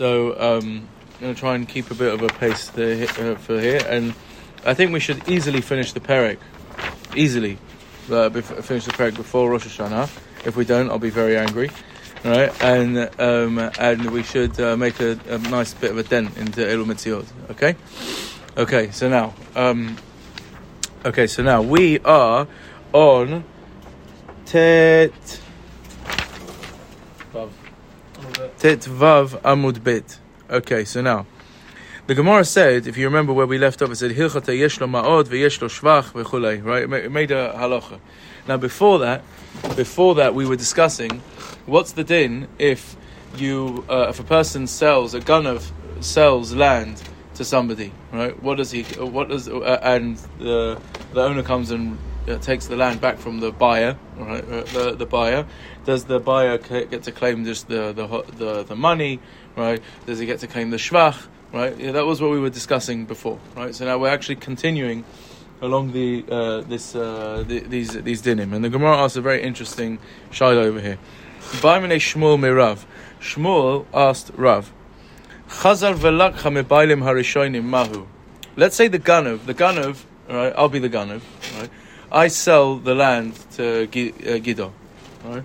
So um, I'm going to try and keep a bit of a pace there, uh, for here, and I think we should easily finish the Perek, easily uh, finish the Perek before Rosh Hashanah. If we don't, I'll be very angry. Right, and um, and we should uh, make a, a, nice bit of a dent into Elu Mitziot. Okay, okay. So now, um, okay. So now we are on Tet Tet Vav Amud Bet. Okay, so now the Gemara said, if you remember where we left off, it said Hilchata Yesh Lo Ma'od Veyesh Shvach V'chulei. Right, it made a halacha. Now before that, before that, we were discussing what's the din if you uh, if a person sells a ganav sells land to somebody, right? What does he? What does uh, and the the owner comes and uh, takes the land back from the buyer, right? Uh, the the buyer does the buyer get to claim just the the the, the money, right? Does he get to claim the shvach, right? Yeah, that was what we were discussing before, right? So now we're actually continuing along the uh, this uh, the, these these dinim, and the Gemara asks a very interesting shaila over here. Baimene Shmuel Mirav. Shmuel asked Rav, Chazar velakcha mebailim harishonim mahu. Let's say the Ganav, the Ganav, right? I'll be the Ganav, right? I sell the land to Gido, uh, right?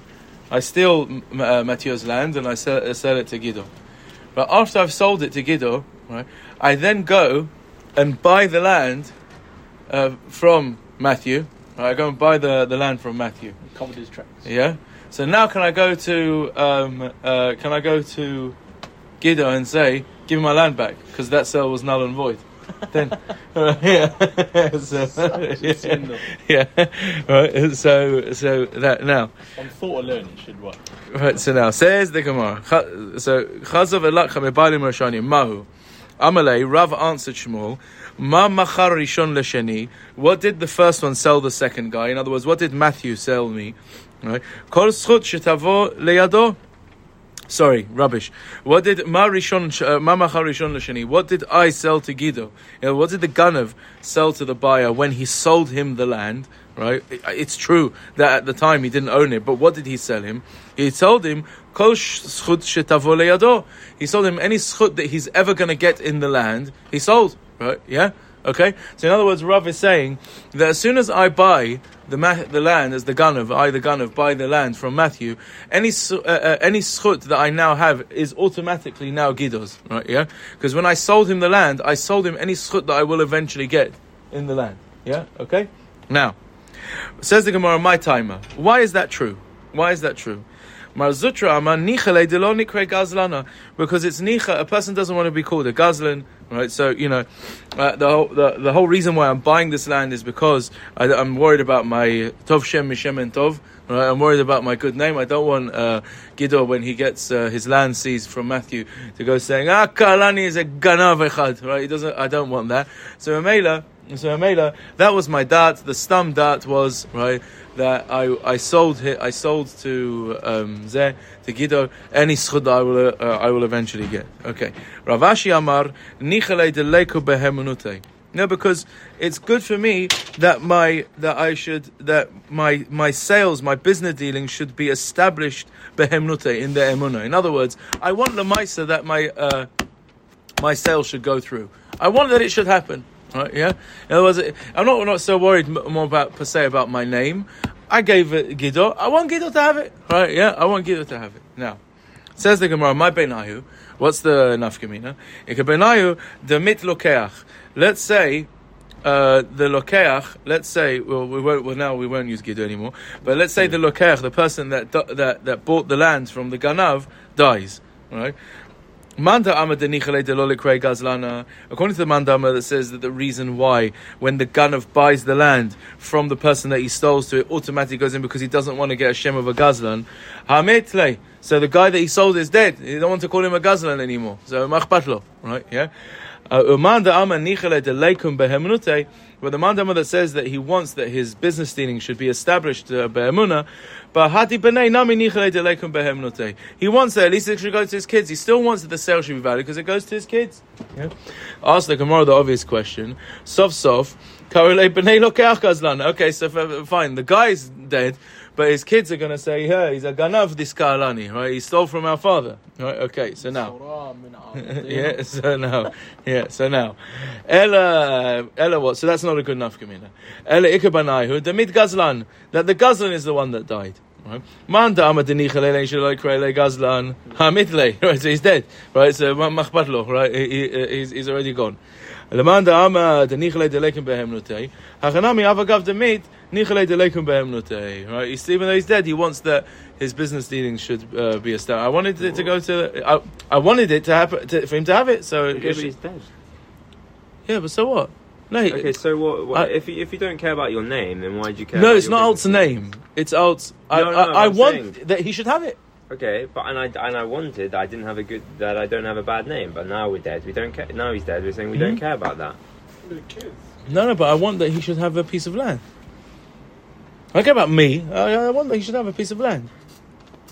I steal uh, Matthew's land and I sell, uh, sell it to Gido. But after I've sold it to Gido, right, I then go and buy the land uh, from Matthew. Right, I go and buy the, the land from Matthew. Covered his tracks. Yeah. So now can I go to um, uh, can I go to Gido and say, give me my land back because that sale was null and void. Then, uh, yeah, so, yeah, yeah, right. So, so that now. On thought alone, it should work. Right. So now says the Gemara. So chazav elakcha mebalim rashani mahu. Amalei Rav answered Shmuel. Ma machar rishon lesheni. What did the first one sell the second guy? In other words, what did Matthew sell me? Right. Kol schut shetavo leyado. Sorry, rubbish. What did Ma Rishon, uh, Lashani, what did I sell to Gido? You know, what did the Ganav sell to the buyer when he sold him the land? Right? It's true that at the time he didn't own it, but what did he sell him? He told him, Kol. He sold him any schut that he's ever going to get in the land, he sold. Right? Yeah? Okay? So in other words, Rav is saying that as soon as I buy the, the land as the ganav I the ganav buy the land from Matthew, any uh, uh, any schut that I now have is automatically now Gido's, right? Yeah, because when I sold him the land, I sold him any schut that I will eventually get in the land. Yeah, okay. Now, says the Gemara, my timer. Why is that true? Why is that true? Marzutra ama nichale de lo nikre gazlana because it's nicha. A person doesn't want to be called a gazlan, right? So you know, uh, the whole the, the whole reason why I'm buying this land is because I, am worried about my tov shem mishem and tov. Right? I'm worried about my good name. I don't want uh, when he gets uh, his land seized from Matthew to go saying ah Kalani is a ganav echad. Right? He doesn't. I don't want that. So Amela. So Amela, that was my dart. The stum dart was right that I I sold I sold to um, Zeh to Gido any schud I will uh, I will eventually get. Okay, Ravashi Amar nichale de leku behemunute. No, because it's good for me that my that I should that my my sales, my business dealings should be established behemnute in the emuna. In other words, I want the ma'isa that my uh, my sales should go through. I want that it should happen. Right, yeah. In other words, I'm not not so worried more about per se about my name. I gave it Gido. I want Gido to have it. Right? Yeah, I want Gido to have it. Now, says the Gemara, my benayu. What's the nafkamina? benayu the mit lokeach. Let's say uh, the lokeach, let's say, well, we won't, well, now we won't use Gido anymore, but let's say the lokeach, the person that, that, that bought the land from the Ganav, dies, right? According to the Mandama that says that the reason why when the Ganav buys the land from the person that he stole to it automatically goes in because he doesn't want to get a shem of a Gazlan. So the guy that he sold is dead. He don't want to call him a Gazlan anymore. So machpatlo, right? Yeah. Uh, Umanda But the Mandama that says that he wants that his business dealing should be established uh, Behemuna, but Nami He wants that at least it should go to his kids. He still wants that the sale should be valid because it goes to his kids. Yeah. Ask the Gemara the obvious question. Sof Sof. Okay, so fine. The guy's dead, but his kids are going to say, "Yeah, he's a ganav this kalani, right? He stole from our father, right? Okay, so now, yeah, so now, yeah, so now, Ella, Ella, what? So that's not a good enough kamina. Ella ikabanayu, the mid gazlan, that the gazlan is the one that died. Right? Man da'ama denichale shaloi krele gazlan hamitle. Right, so he's dead. Right, so machbat lo. Right, he, he, he's, he's already gone. למאן דאמא דניחלי דלקם בהמנותי, החנמי אבא דמית, ניחלי דלקם בהמנותי. Right, he's, even though he's dead, he wants that his business dealings should uh, be established. I wanted it to go to, I, I wanted it to happen, to, for him to have it, so... Yeah, but he's dead. Yeah, but so what? No, Okay, so what? what I- if you, if you don't care about your name, then why do you care? no, it's not Alt's name. It's Alt's. I, No, no, I, I want saying- that he should have it. Okay, but and I and I wanted I didn't have a good that I don't have a bad name, but now we're dead. We don't care. Now he's dead. We're saying we Hmm? don't care about that. No, no, but I want that he should have a piece of land. I care about me. I, I want that he should have a piece of land.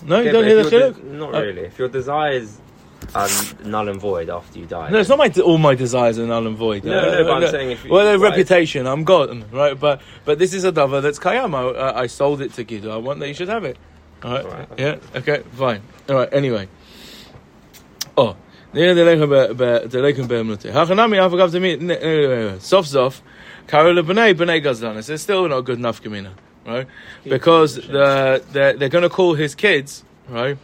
No, you don't hear if the your chiluk? de- Not Uh, really. If your desires are null and void after you die. No, it's not my de- all my desires are null and void. No, no, no, no but I'm saying if you, well, their right. reputation, I'm gone, right? But but this is a dava that's kayam. I, uh, I sold it to Gido. I want that you should have it. All right. All right. Yeah. Okay. Fine. All right. Anyway. Oh. the sof, Karola b'nei b'nei gazdanis. It's still not good enough gemina, right? Because the, they're, they're going to call his kids, right?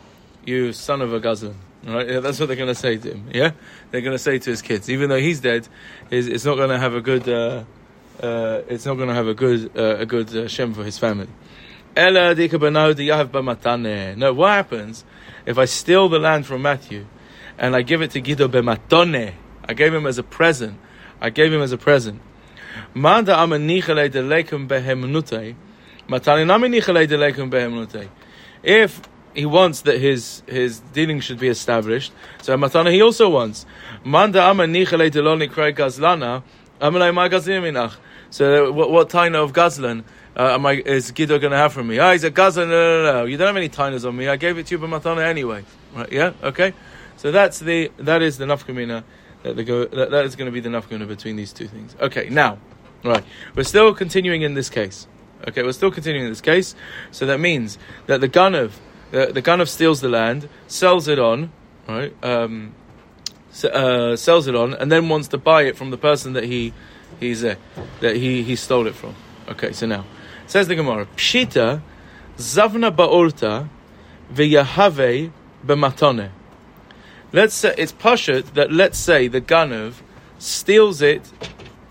You son of a gazdan. Right? Yeah, that's what they're going to say to him. Yeah? They're going to say to his kids. Even though he's dead, it's, it's not going to have a good, uh, uh, it's not going to have a good, uh, a good uh, shem for his family. No, what happens if I steal the land from Matthew and I give it to Gido b'matone? I gave him as a present. I gave him as a present. If he wants that his his dealing should be established, so Matana he also wants. Manda. So what what taina of gazlan? Uh, am I, is Gido going to have from me? Ah, he's a gazlan. No, no, no. You don't have any tainas on me. I gave it to you by matana anyway. Right? Yeah. Okay. So that's the that is the nafkamina that, the that that is going to be the nafkamina between these two things. Okay. Now, right. We're still continuing in this case. Okay, we're still continuing in this case. So that means that the Ganav, the, the Ganav steals the land, sells it on, right? Um, uh, sells it on, and then wants to buy it from the person that he he's uh, that he he stole it from. Okay, so now says the Gemara, Pshita zavna ba'olta v'yahave b'matone. Let's say it's pashut that let's say the Ganav steals it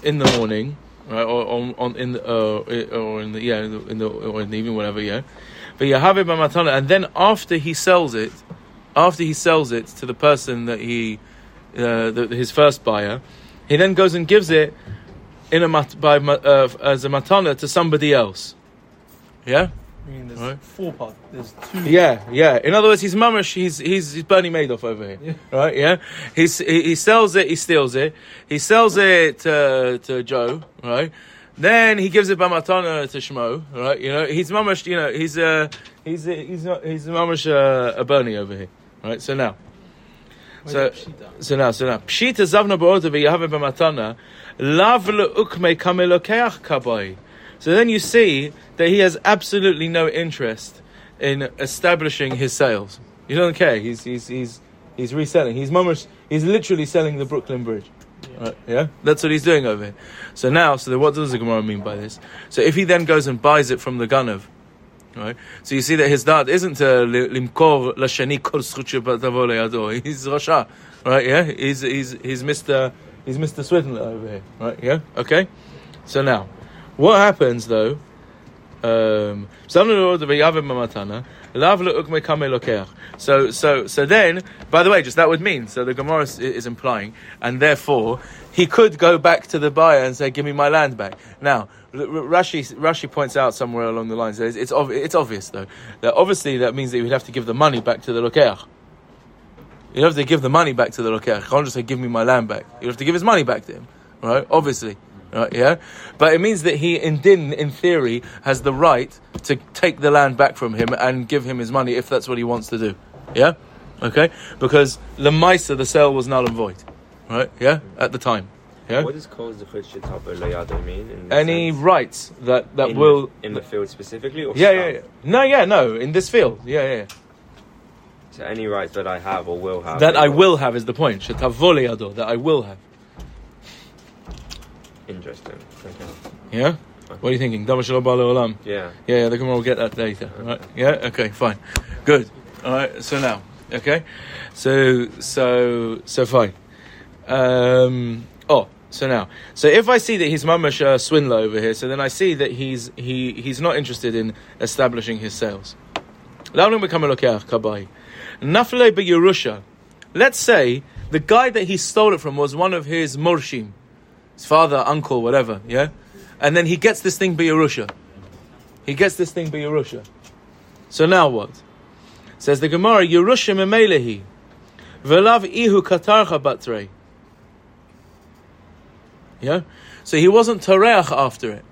in the morning, right, or on, on in the, uh, or in the yeah, in the or in the evening, whatever, yeah. But you have it by matana, and then after he sells it, after he sells it to the person that he, uh, the, his first buyer, he then goes and gives it in a mat, by uh, as a matana to somebody else. Yeah. I mean, there's Right. four parts. There's two. Yeah, yeah. In other words, he's mamish. He's he's he's Bernie Madoff over here, Yeah. right? Yeah. He's, he he sells it. He steals it. He sells it to to Joe, right? Then he gives it bamatana to Shmo, right? You know, he's mamish. You know, he's uh he's uh, he's not he's mamish uh, a Bernie over here, right? So now, so so now so now pshita zavna ba'ota v'yahav bamatana lav le'ukme kamelokeach kabai. So then you see that he has absolutely no interest in establishing his sales. He doesn't care. He's he's he's he's reselling. He's mamish. He's literally selling the Brooklyn Bridge. Yeah, that's what he's doing over here. So now, so what does the Gemara mean by this? So if he then goes and buys it from the Ganav, right? So you see that his dad isn't to limkor lashani kol leyado. He's Rasha, right? Yeah, he's he's he's Mister he's Mister Swindler over here, right? Yeah, okay. So now, what happens though? Um, so, so, so then, by the way, just that would mean, so the Gemara is, is implying, and therefore, he could go back to the buyer and say, give me my land back. Now, Rashi, Rashi points out somewhere along the line, so it's, it's, it's obvious though, that obviously that means that you would have to give the money back to the Lokeach. You'd have to give the money back to the Lokeach. You can't just say, give me my land back. You'd have to give his money back to him, right? Obviously. Right, yeah? But it means that he, in din, in theory, has the right to take the land back from him and give him his money if that's what he wants to do. Yeah? Okay? Because Lemaisa, the sale was null and void. Right? Yeah? At the time. Yeah. What does zechut shetabo layado mean? Any sense? rights that that in will the, in the field specifically, or yeah, yeah, yeah. No, yeah, no. In this field, yeah, yeah. So any rights that I have or will have. That I will have is the point. That I will have. Interesting. Okay. Yeah. What are you thinking? Dama shalom ba'al olam. Yeah. Yeah, the Gemara will get that later. Right? Yeah. Okay. Fine. Good. All right. So now, okay. So so so fine. Um, oh, so now, so if I see that he's mamash a swindler over here, so then I see that he's he he's not interested in establishing his sales. Let's say the guy that he stole it from was one of his morshim, his father, uncle, whatever. Yeah, and then he gets this thing by Yerusha. He gets this thing by Yerusha. So now what? Says the Gemara, Yerusha memelehi, velav ihu katarcha batre. Yeah? So he wasn't tareach after it.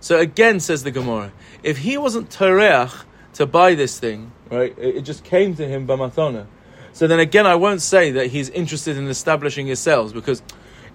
So again, says the Gemara, if he wasn't tareach to buy this thing, right, it, it just came to him by matana. So then again, I won't say that he's interested in establishing his sales because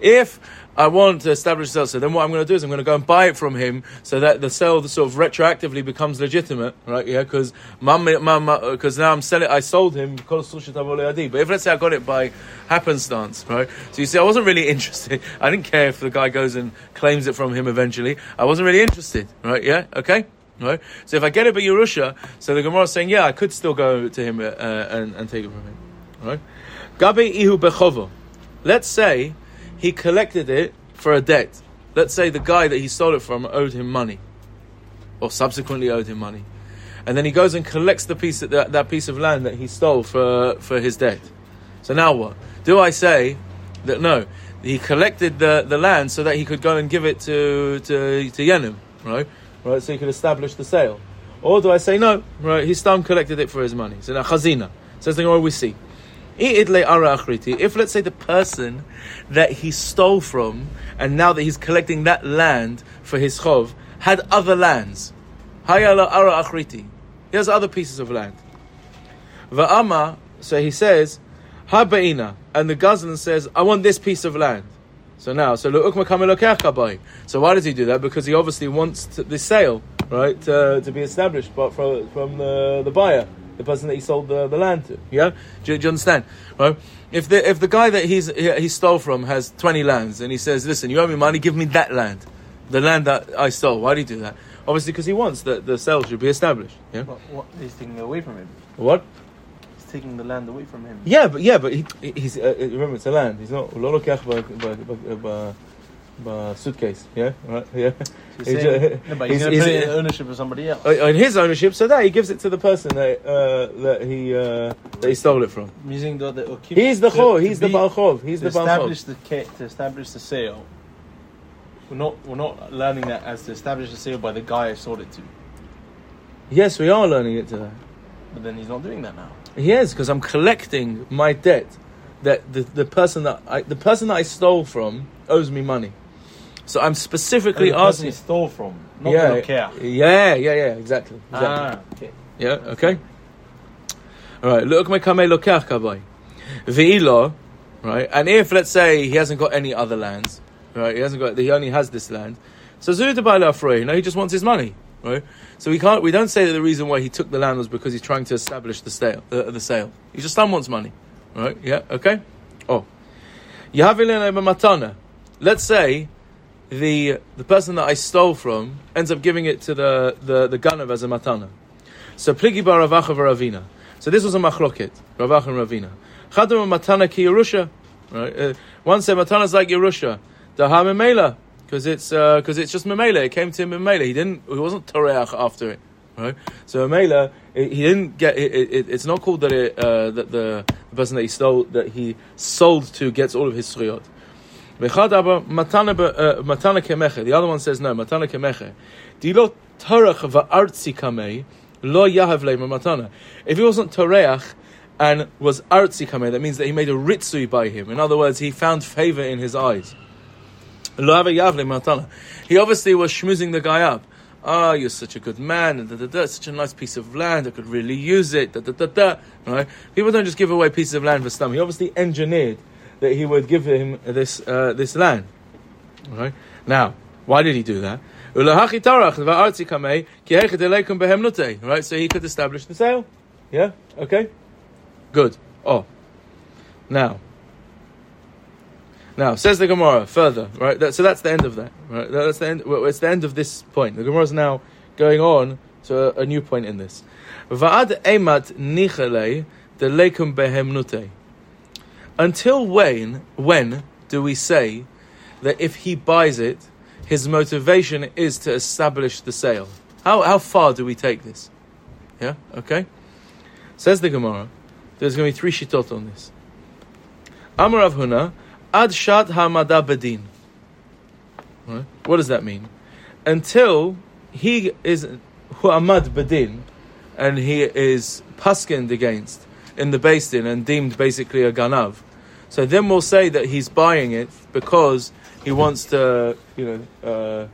if I want to establish sales, so then what I'm going to do is I'm going to go and buy it from him so that the sale sort of retroactively becomes legitimate, right? Yeah, because because now I'm selling, I sold him. But if let's say I got it by happenstance, right? So you see, I wasn't really interested. I didn't care if the guy goes and claims it from him eventually. I wasn't really interested, right? Yeah, okay. Right, so if I get it by Yerusha, so the Gemara is saying, yeah, I could still go to him uh, and, and take it from him. Right? Gabe ihu bechovo. Let's say he collected it for a debt. Let's say the guy that he stole it from owed him money, or subsequently owed him money, and then he goes and collects the piece that, that piece of land that he stole for for his debt. So now what? Do I say that no? He collected the, the land so that he could go and give it to to to Yenim, right? Right, so he could establish the sale. Or do I say no? Right, his stam collected it for his money. So now chazina says the Gemara we see. If let's say the person that he stole from, and now that he's collecting that land for his chov, had other lands, he has other pieces of land. Va'ama, so he says, and the Gazlan says, I want this piece of land. So now, so So why does he do that? Because he obviously wants to, the sale, right, to, to be established, but from from the, the buyer the person that he sold the, the land to. Yeah, do, you- do you understand? Right? If the if the guy that he's he, stole from has twenty lands and he says, "Listen, you owe me money, give me that land, the land that I stole." Why do you do that? Obviously, because he wants that the sale should be established. Yeah. But what he's taking away from him. What? He's taking the land away from him. Yeah, but yeah, but he, he's uh, remember it's a land. He's not by suitcase. Yeah, right. Yeah. So He's saying, ju- no, but he's, he's- going to put he's- it in ownership of somebody else. Uh, in his ownership, so that he gives it to the person that uh, that he uh, that he stole it from. Using the, the He's the to- to He's the be- Baal Chov. He's to the Chov. establish the to establish the sale. We're not we're not learning that as to establish the sale by the guy I sold it to. Yes, we are learning it today. But then he's not doing that now. He is because I'm collecting my debt. That the, the person that I the person that I stole from owes me money. So I'm specifically the asking. he stole from, not yeah, yeah, yeah, yeah, exactly. exactly. Ah, okay. Yeah, okay. All right, look my kamei lokach kabay. Ve'ilo, right? And if let's say he hasn't got any other lands, right? He hasn't got he only has this land. So Zudabai afraid, you know, he just wants his money, right? So we can't we don't say that the reason why he took the land was because he's trying to establish the sale the, the sale. He just wants money. Right? Yeah, okay? Oh. Yahavilena matana. Let's say the the person that I stole from ends up giving it to the the, the ganav as a matana. So pligi bar Ravacha v'Ravina. So this was a machloket, Ravacha and Ravina. Chadam matana ki Yerusha. Right? Uh, one said matana is like Yerusha. Daha memela. Because it's because it's just memela. It came to him memela. He didn't. He wasn't toreach after it. Right. So memela. He didn't get. It, it, it's not called that it uh, that the, the person that he stole that he sold to gets all of his sriyot. Uh. The other one says no, matana kemeche. Dilo va'artzi kamei lo yahav leima matana. If he wasn't toreach and was artzi kamei, that means that he made a ritzui by him. In other words, he found favor in his eyes. Lo yahav matana. He obviously was schmoozing the guy up. Ah, you're such a good man, da, da, da, such a nice piece of land, I could really use it, da, da, da, da. Right? People don't just give away pieces of land for stomach. He obviously engineered that he would give him this uh, this land. Right? Now, why did he do that? Right? So he could establish the sale. Yeah? Okay? Good. Oh. Now. Now, says the Gemara further, right? That, so that's the end of that, right? That's the end. Well, it's the end of this point. The Gemara is now going on to a, a new point in this. Va'ad emat nichalei de leikum behem nutei. Until when, when do we say that if he buys it, his motivation is to establish the sale? How, how far do we take this? Yeah, okay? Says the Gemara, there's going to be three shitot on this. Amar Rav ad shat hamada bedin. Right? What does that mean? Until he is hu'amad bedin, and he is paskind against in the Din and deemed basically a ganav. So then we'll say that he's buying it because he wants to, you know,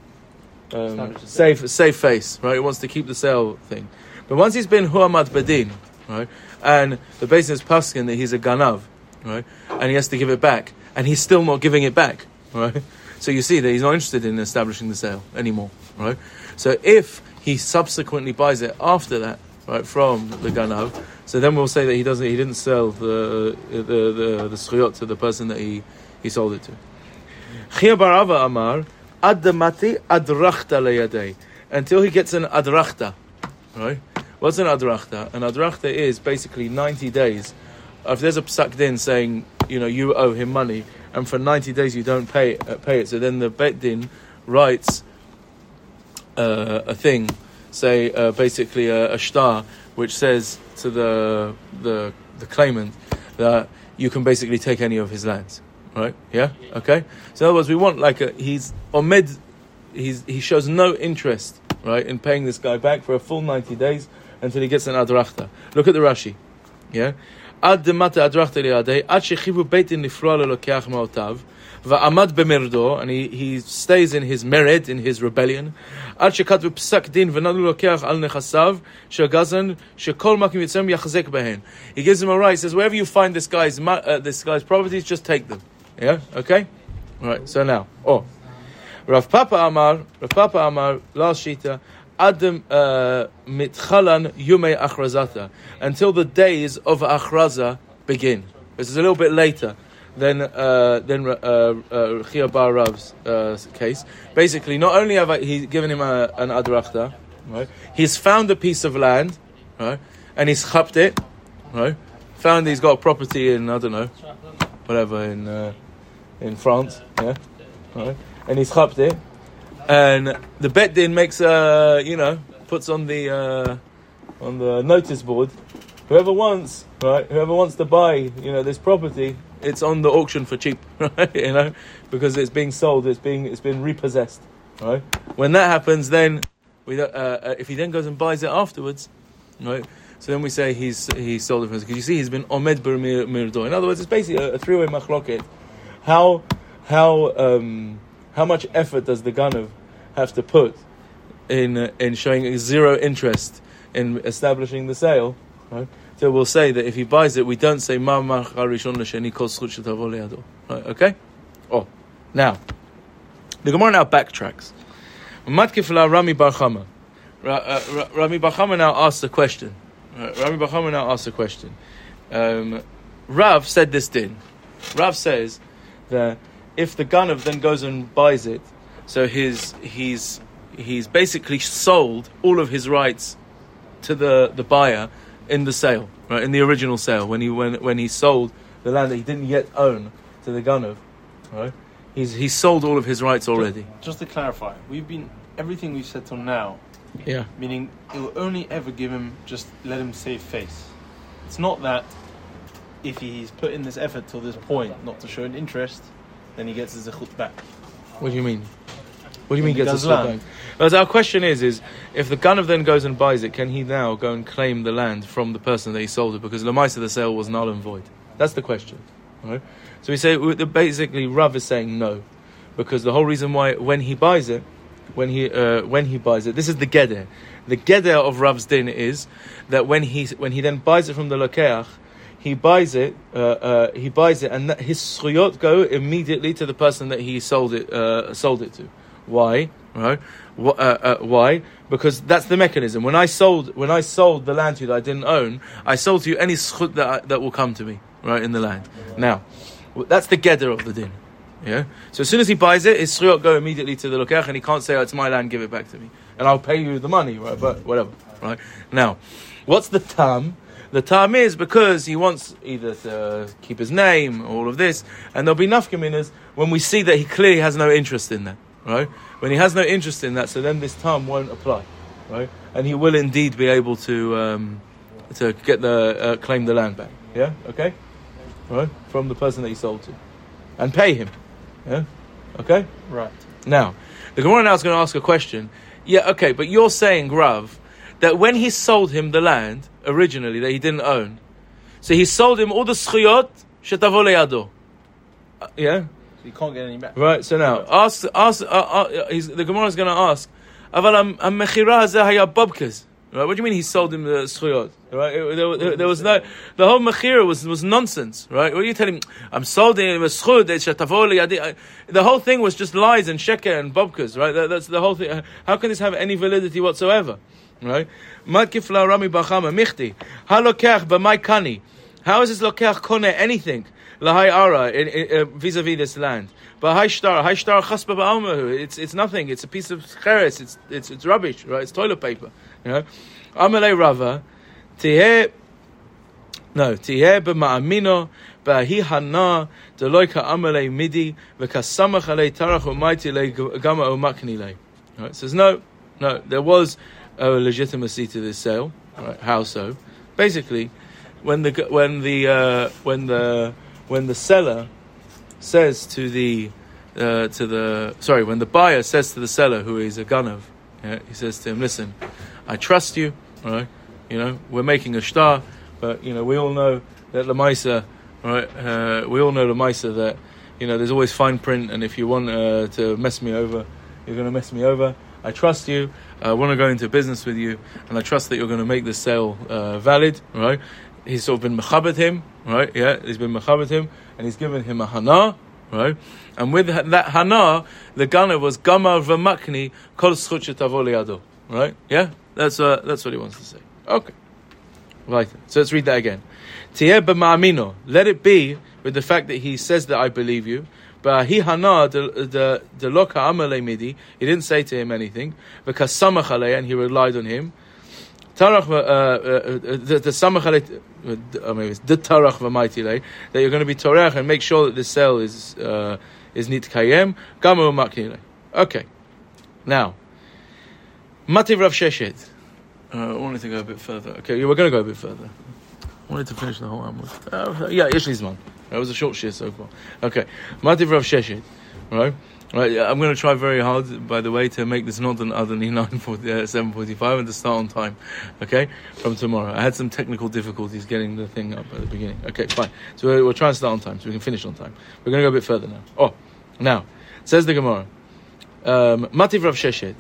uh, um, save save face, right? He wants to keep the sale thing. But once he's been hu'amad bedin, right, and the Din is paskin that he's a ganav, right, and he has to give it back, and he's still not giving it back, right. So you see that he's not interested in establishing the sale anymore, right? So if he subsequently buys it after that, right, from the ganav, so then we'll say that he doesn't, he didn't sell the the the, the to the person that he, he sold it to. Chia barava amar adamati adrachta leyadei until he gets an adrachta, right? What's an adrachta? An adrachta is basically ninety days. If there's a psak din saying you know you owe him money, and for ninety days you don't pay uh, pay it, so then the bet din writes uh, a thing, say uh, basically a, a which says to the the the claimant that you can basically take any of his lands, right? Yeah, okay. So in other words, we want like a he's omed, he's he shows no interest, right, in paying this guy back for a full ninety days until he gets an adrachta. Look at the Rashi, yeah. עד דמטה אדרכת לידי, עד שחיבו בית דין לפרוע ללוקח מאותיו, ועמד במרדו, and he, he stays in his mered, in his rebellion, עד שכתבו פסק דין ונתנו לוקח על נכסיו של גזן, שכל מקים יצאם יחזק בהן. He gives him a right, he says, wherever you find this guy's, ma- uh, this guy's properties, just take them. Yeah, okay? Right, so now, oh. Rav Papa Amar, Rav Papa Amar, last shita, Adam uh, mitchalan yume achrazata until the days of achraza begin. This is a little bit later than uh, than uh, uh, Chia Bar Rav's uh, case. Basically, not only have I, he given him a, an adrachta, right? He's found a piece of land, right? And he's chapped it, right? Found he's got property in I don't know, whatever in uh, in France, yeah, right? And he's chapped it, and the bet din makes a you know puts on the uh, on the notice board. Whoever wants, right? Whoever wants to buy, you know, this property, it's on the auction for cheap, right? You know, because it's being sold, it's being it's been repossessed, right? When that happens, then we uh, uh, if he then goes and buys it afterwards, right? So then we say he's he sold it because you see he's been omed ber mir- mirdo. In other words, it's basically a, a three-way machloket. How how um, how much effort does the ganav have to put in in showing zero interest in establishing the sale? Right? So we'll say that if he buys it, we don't say ma harishon l'sheni kol zchut shetavo. Right? Okay. Oh, now the Gemara now backtracks. Matkif la Rami Bar Chama. Uh, Ra- Rami Bar Chama now asks a question. Uh, Rami Bar Chama now asks a question. Um, Rav said this din. Rav says that if the ganav then goes and buys it, so his he's he's basically sold all of his rights to the, the buyer in the sale, right? In the original sale, when he when when he sold the land that he didn't yet own to the ganav, right? He's he's sold all of his rights already. Just to clarify, we've been everything we've said till now, Yeah. meaning it will only ever give him just let him save face. It's not that if he's put in this effort till this point not to show an interest, then he gets his zechut back. What do you mean? What do you mean gets a does land. Well, our question is: is if the ganav then goes and buys it, can he now go and claim the land from the person that he sold it? Because the the sale was null and void. That's the question, right? So we say basically Rav is saying no, because the whole reason why when he buys it, when he uh, when he buys it, this is the geder. The geder of Rav's din is that when he when he then buys it from the lokeach, he buys it. Uh, uh, he buys it, and that his schuyot go immediately to the person that he sold it uh, sold it to. Why? Right? Uh, uh, why? Because that's the mechanism. When I sold when I sold the land to you that I didn't own, I sold to you any schut that that will come to me right in the land. Now, that's the gather of the din. Yeah. So as soon as he buys it, his schuyot go immediately to the lokech, and he can't say, "Oh, it's my land, give it back to me," and I'll pay you the money. Right? But whatever. Right? Now, what's the tam? The tam is because he wants either to keep his name, all of this, and there'll be nafkaminas when we see that he clearly has no interest in that, right? When he has no interest in that, so then this tam won't apply, right? And he will indeed be able to um, to get the uh, claim the land back, yeah, okay, right, from the person that he sold to, and pay him, yeah, okay. Right. Now, the Gemara now is going to ask a question. Yeah, okay, but you're saying, Rav, that when he sold him the land originally that he didn't own, so he sold him all the schuyot shetavo leyado. Uh, Yeah, So you can't get any back. right. So now, ask, ask. Uh, uh, the Gemara is going to ask, "Aval am- am mechira hazeh haya. Right? What do you mean he sold him the schuyot? Right? There, there- there was no. The whole mechira was was nonsense. Right? What are you telling me? I'm sold him a schuyot. The whole thing was just lies and sheker and babkas. Right? That, that's the whole thing. How can this have any validity whatsoever? Right? Rami bachama michti halokech b'may kani. How is this lokech kone anything? Lahai ara uh, vis-a-vis this land. But hai shtar, hai shtar chaspa ba'almahu. It's it's nothing. It's a piece of cheres. It's it's it's rubbish. Right? It's toilet paper. You know. Amalei rava tiheh. No, tiheh b'ma'amino b'ahi hana deloy ka'amalei midi v'kasamach alei tarach u'maiti lei gama u'makni lei. Right? Says no, no. There was a legitimacy to this sale. Right? How so? Basically, when the when the uh, when the when the seller says to the uh, to the sorry when the buyer says to the seller who is a ganav, yeah, he says to him, "Listen, I trust you. Right? You know we're making a star, but you know we all know that Lamaisa, right? Uh, we all know Lamaisa that you know there's always fine print, and if you want uh, to mess me over, you're going to mess me over. I trust you. I want to go into business with you, and I trust that you're going to make this sale uh, valid, right? He's sort of been mechabed him, right? Yeah, he's been mechabed him, and he's given him a hana, right? And with that hana, the gunner was gama v'makni kol liado, right? Yeah, that's uh, that's what he wants to say. Okay, right. So let's read that again. Tieh b'ma'amino. Let it be with the fact that he says that I believe you. But he hana the the loka amale midi. He didn't say to him anything because samach alei, and he relied on him. Tarach uh, uh, uh, the the samach. I mean, it's the tarach v'maitile that you're going to be torach and make sure that the cell is uh, is nit kayem gamu maknile. Okay, now mativ Rav Sheshet. Uh, I wanted to go a bit further. Okay, yeah, we're going to go a bit further. I wanted to finish the whole Amud. Uh, yeah, Yesh Zman. That was a short shit so far. Okay, Mativ Rav Sheshet, right? Right, I'm going to try very hard, by the way, to make this not an other 9:40, uh, 7:45 and to start on time. Okay, from tomorrow. I had some technical difficulties getting the thing up at the beginning. Okay, fine. So we're, we're trying to start on time, so we can finish on time. We're going to go a bit further now. Oh, now says the Gemara, um, Mativ Rav Sheshet.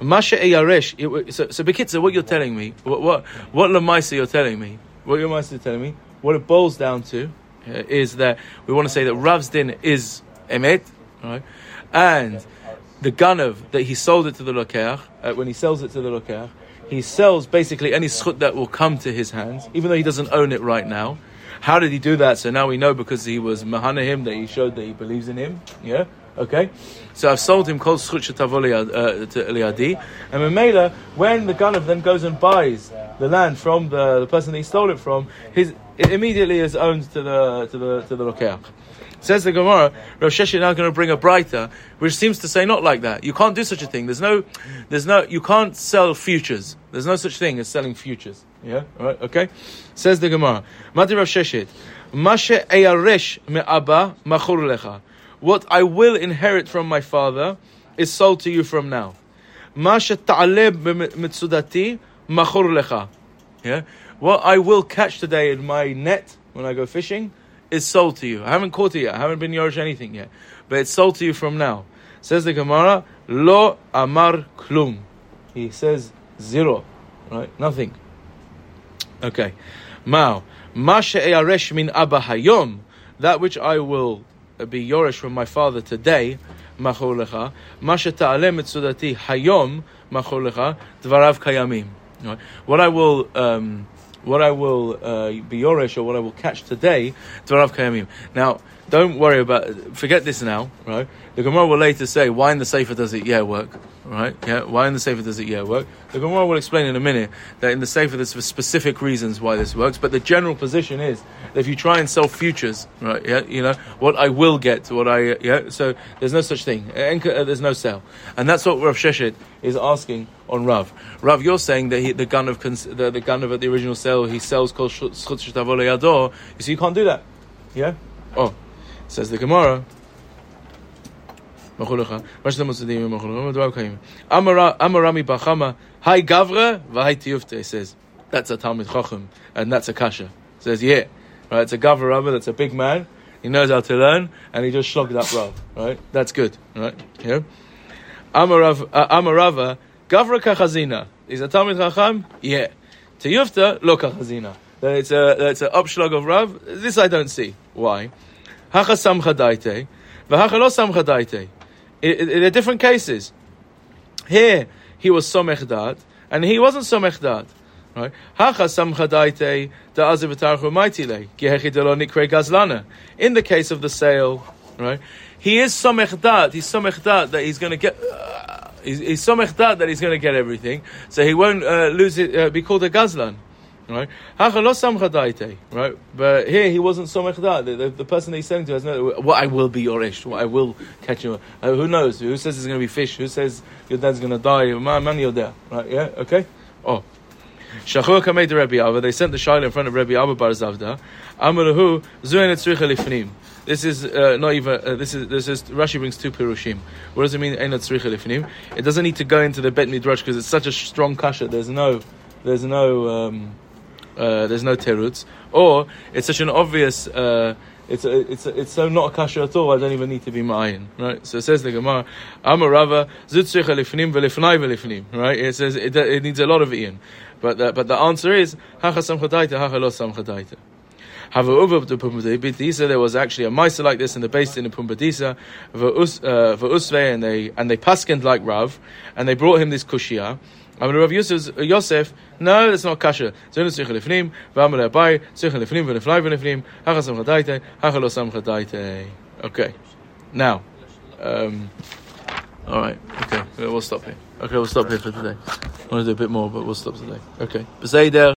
Masha Eyaresh. So, so Bekitza, what you're telling me, what what what Lamaisa you're telling me, what Lamaisa telling me, what it boils down to uh, is that we want to say that Rav's din is emet, right? And the ganav that he sold it to the lokeach, uh, when he sells it to the lokeach, he sells basically any schut that will come to his hands, even though he doesn't own it right now. How did he do that? So now we know because he was mahanahim that he showed that he believes in him. Yeah, okay. So I've sold him kol schut shetavo liad- uh, to liadi, and Mamela, when the ganav then goes and buys the land from the, the person that he stole it from, his it immediately is owned to the to the to the lokeach. Says the Gemara, Rav Sheshet now going to bring a brighter, which seems to say not like that. You can't do such a thing. There's no, there's no, you can't sell futures. There's no such thing as selling futures. Yeah, all right, okay. Says the Gemara, Mati Rav Sheshet, Mashe eyaresh me'aba machur lecha. What I will inherit from my father is sold to you from now. Mashe ta'aleh b'mitzudati machur lecha. Yeah, what I will catch today in my net when I go fishing is sold to you. I haven't caught it yet. I haven't been yorish anything yet, but it's sold to you from now. Says the Gemara, lo amar klum. He says zero, right? Nothing. Okay. Mao. Ma she'eyaresh min abba hayom, that which I will be yoresh from my father today, machor lecha. Ma she'ta'aleh mitzudati hayom, machor lecha, dvarav kayamim. What I will, um, what I will uh, be yoresh or what I will catch today, dvarav kayamim. Now, don't worry about. Forget this now, right? The Gemara will later say why in the Sefer does it yeah work, right? Yeah, why in the Sefer does it yeah work? The Gemara will explain in a minute that in the Sefer there's for specific reasons why this works, but the general position is that if you try and sell futures, right? Yeah, you know what I will get, to what I yeah. So there's no such thing. Uh, there's no sale, and that's what Rav Sheshet is asking on Rav. Rav, you're saying that he, the ganav the, the ganav at the original sale he sells called schutz yador. You see, you can't do that. Yeah. Oh. Says the Gemara. Amarami Bachama, Hi Gavra, Vahai Tiyufte, says, that's a Talmud Chacham, and that's a Kasha. Says, yeah, right, it's a Gavra Rabba, that's a big man, he knows how to learn, and he just slogged that Rav, right? That's good, right? Yeah. Amarav, uh, Amarava, Gavra Kachazina, is a Talmud Chacham? Yeah. Tiyufta, lo Kachazina. That it's a, that's an upslug of Rav, this I don't see. Why? Hacha samcha daite, v'hacha lo samcha daite. In different cases. Here, he was somech dat, and he wasn't somech dat. Right? In the case of the sale, right? He is somech dat, he's somech dat that he's going to get... Uh, he's, he's somech dat that he's going to get everything, so he won't uh, lose it, uh, be called a gazlan right? Right, but here he wasn't so the, the, the person he's selling to has no. What I will be your ish. What I will catch you. Uh, who knows? Who says it's going to be fish? Who says your dad's going to die? My man, you're there. Right? Yeah. Okay. Oh. Shachur kamei Rabbi Abba. They sent the shaila in front of Rabbi Abba Bar Zavda. Amalahu zuin etzricha lifnim. This is uh, not even. Uh, this is this is Rashi brings two pirushim. What does it mean? Ein etzricha lifnim. It doesn't need to go into the bet midrash because it's such a strong kasha. There's no. There's no. Um, uh, there's no terutz, or it's such an obvious. Uh, it's a, it's a, it's so not a kasha at all. I don't even need to be ma'ayin, right? So it says the Gemara, Amarava zutzricha lifnim velifnai velifnim, right? It says it, it needs a lot of ian, but the, but the answer is hacha samchadaita hacha lo samchadaita. Have over the Pumbedisa. There was actually a miser like this in the base in the Pumbedisa, Va'usve, and they and they paskind like Rav, and they brought him this kushia. I'm Rav Yosef, Yosef, no, that's not kasha. Sam chadaite. Okay. Now, um, all right, okay, we'll stop here. Okay, we'll stop here for today. I want to do a bit more, but we'll stop today. Okay.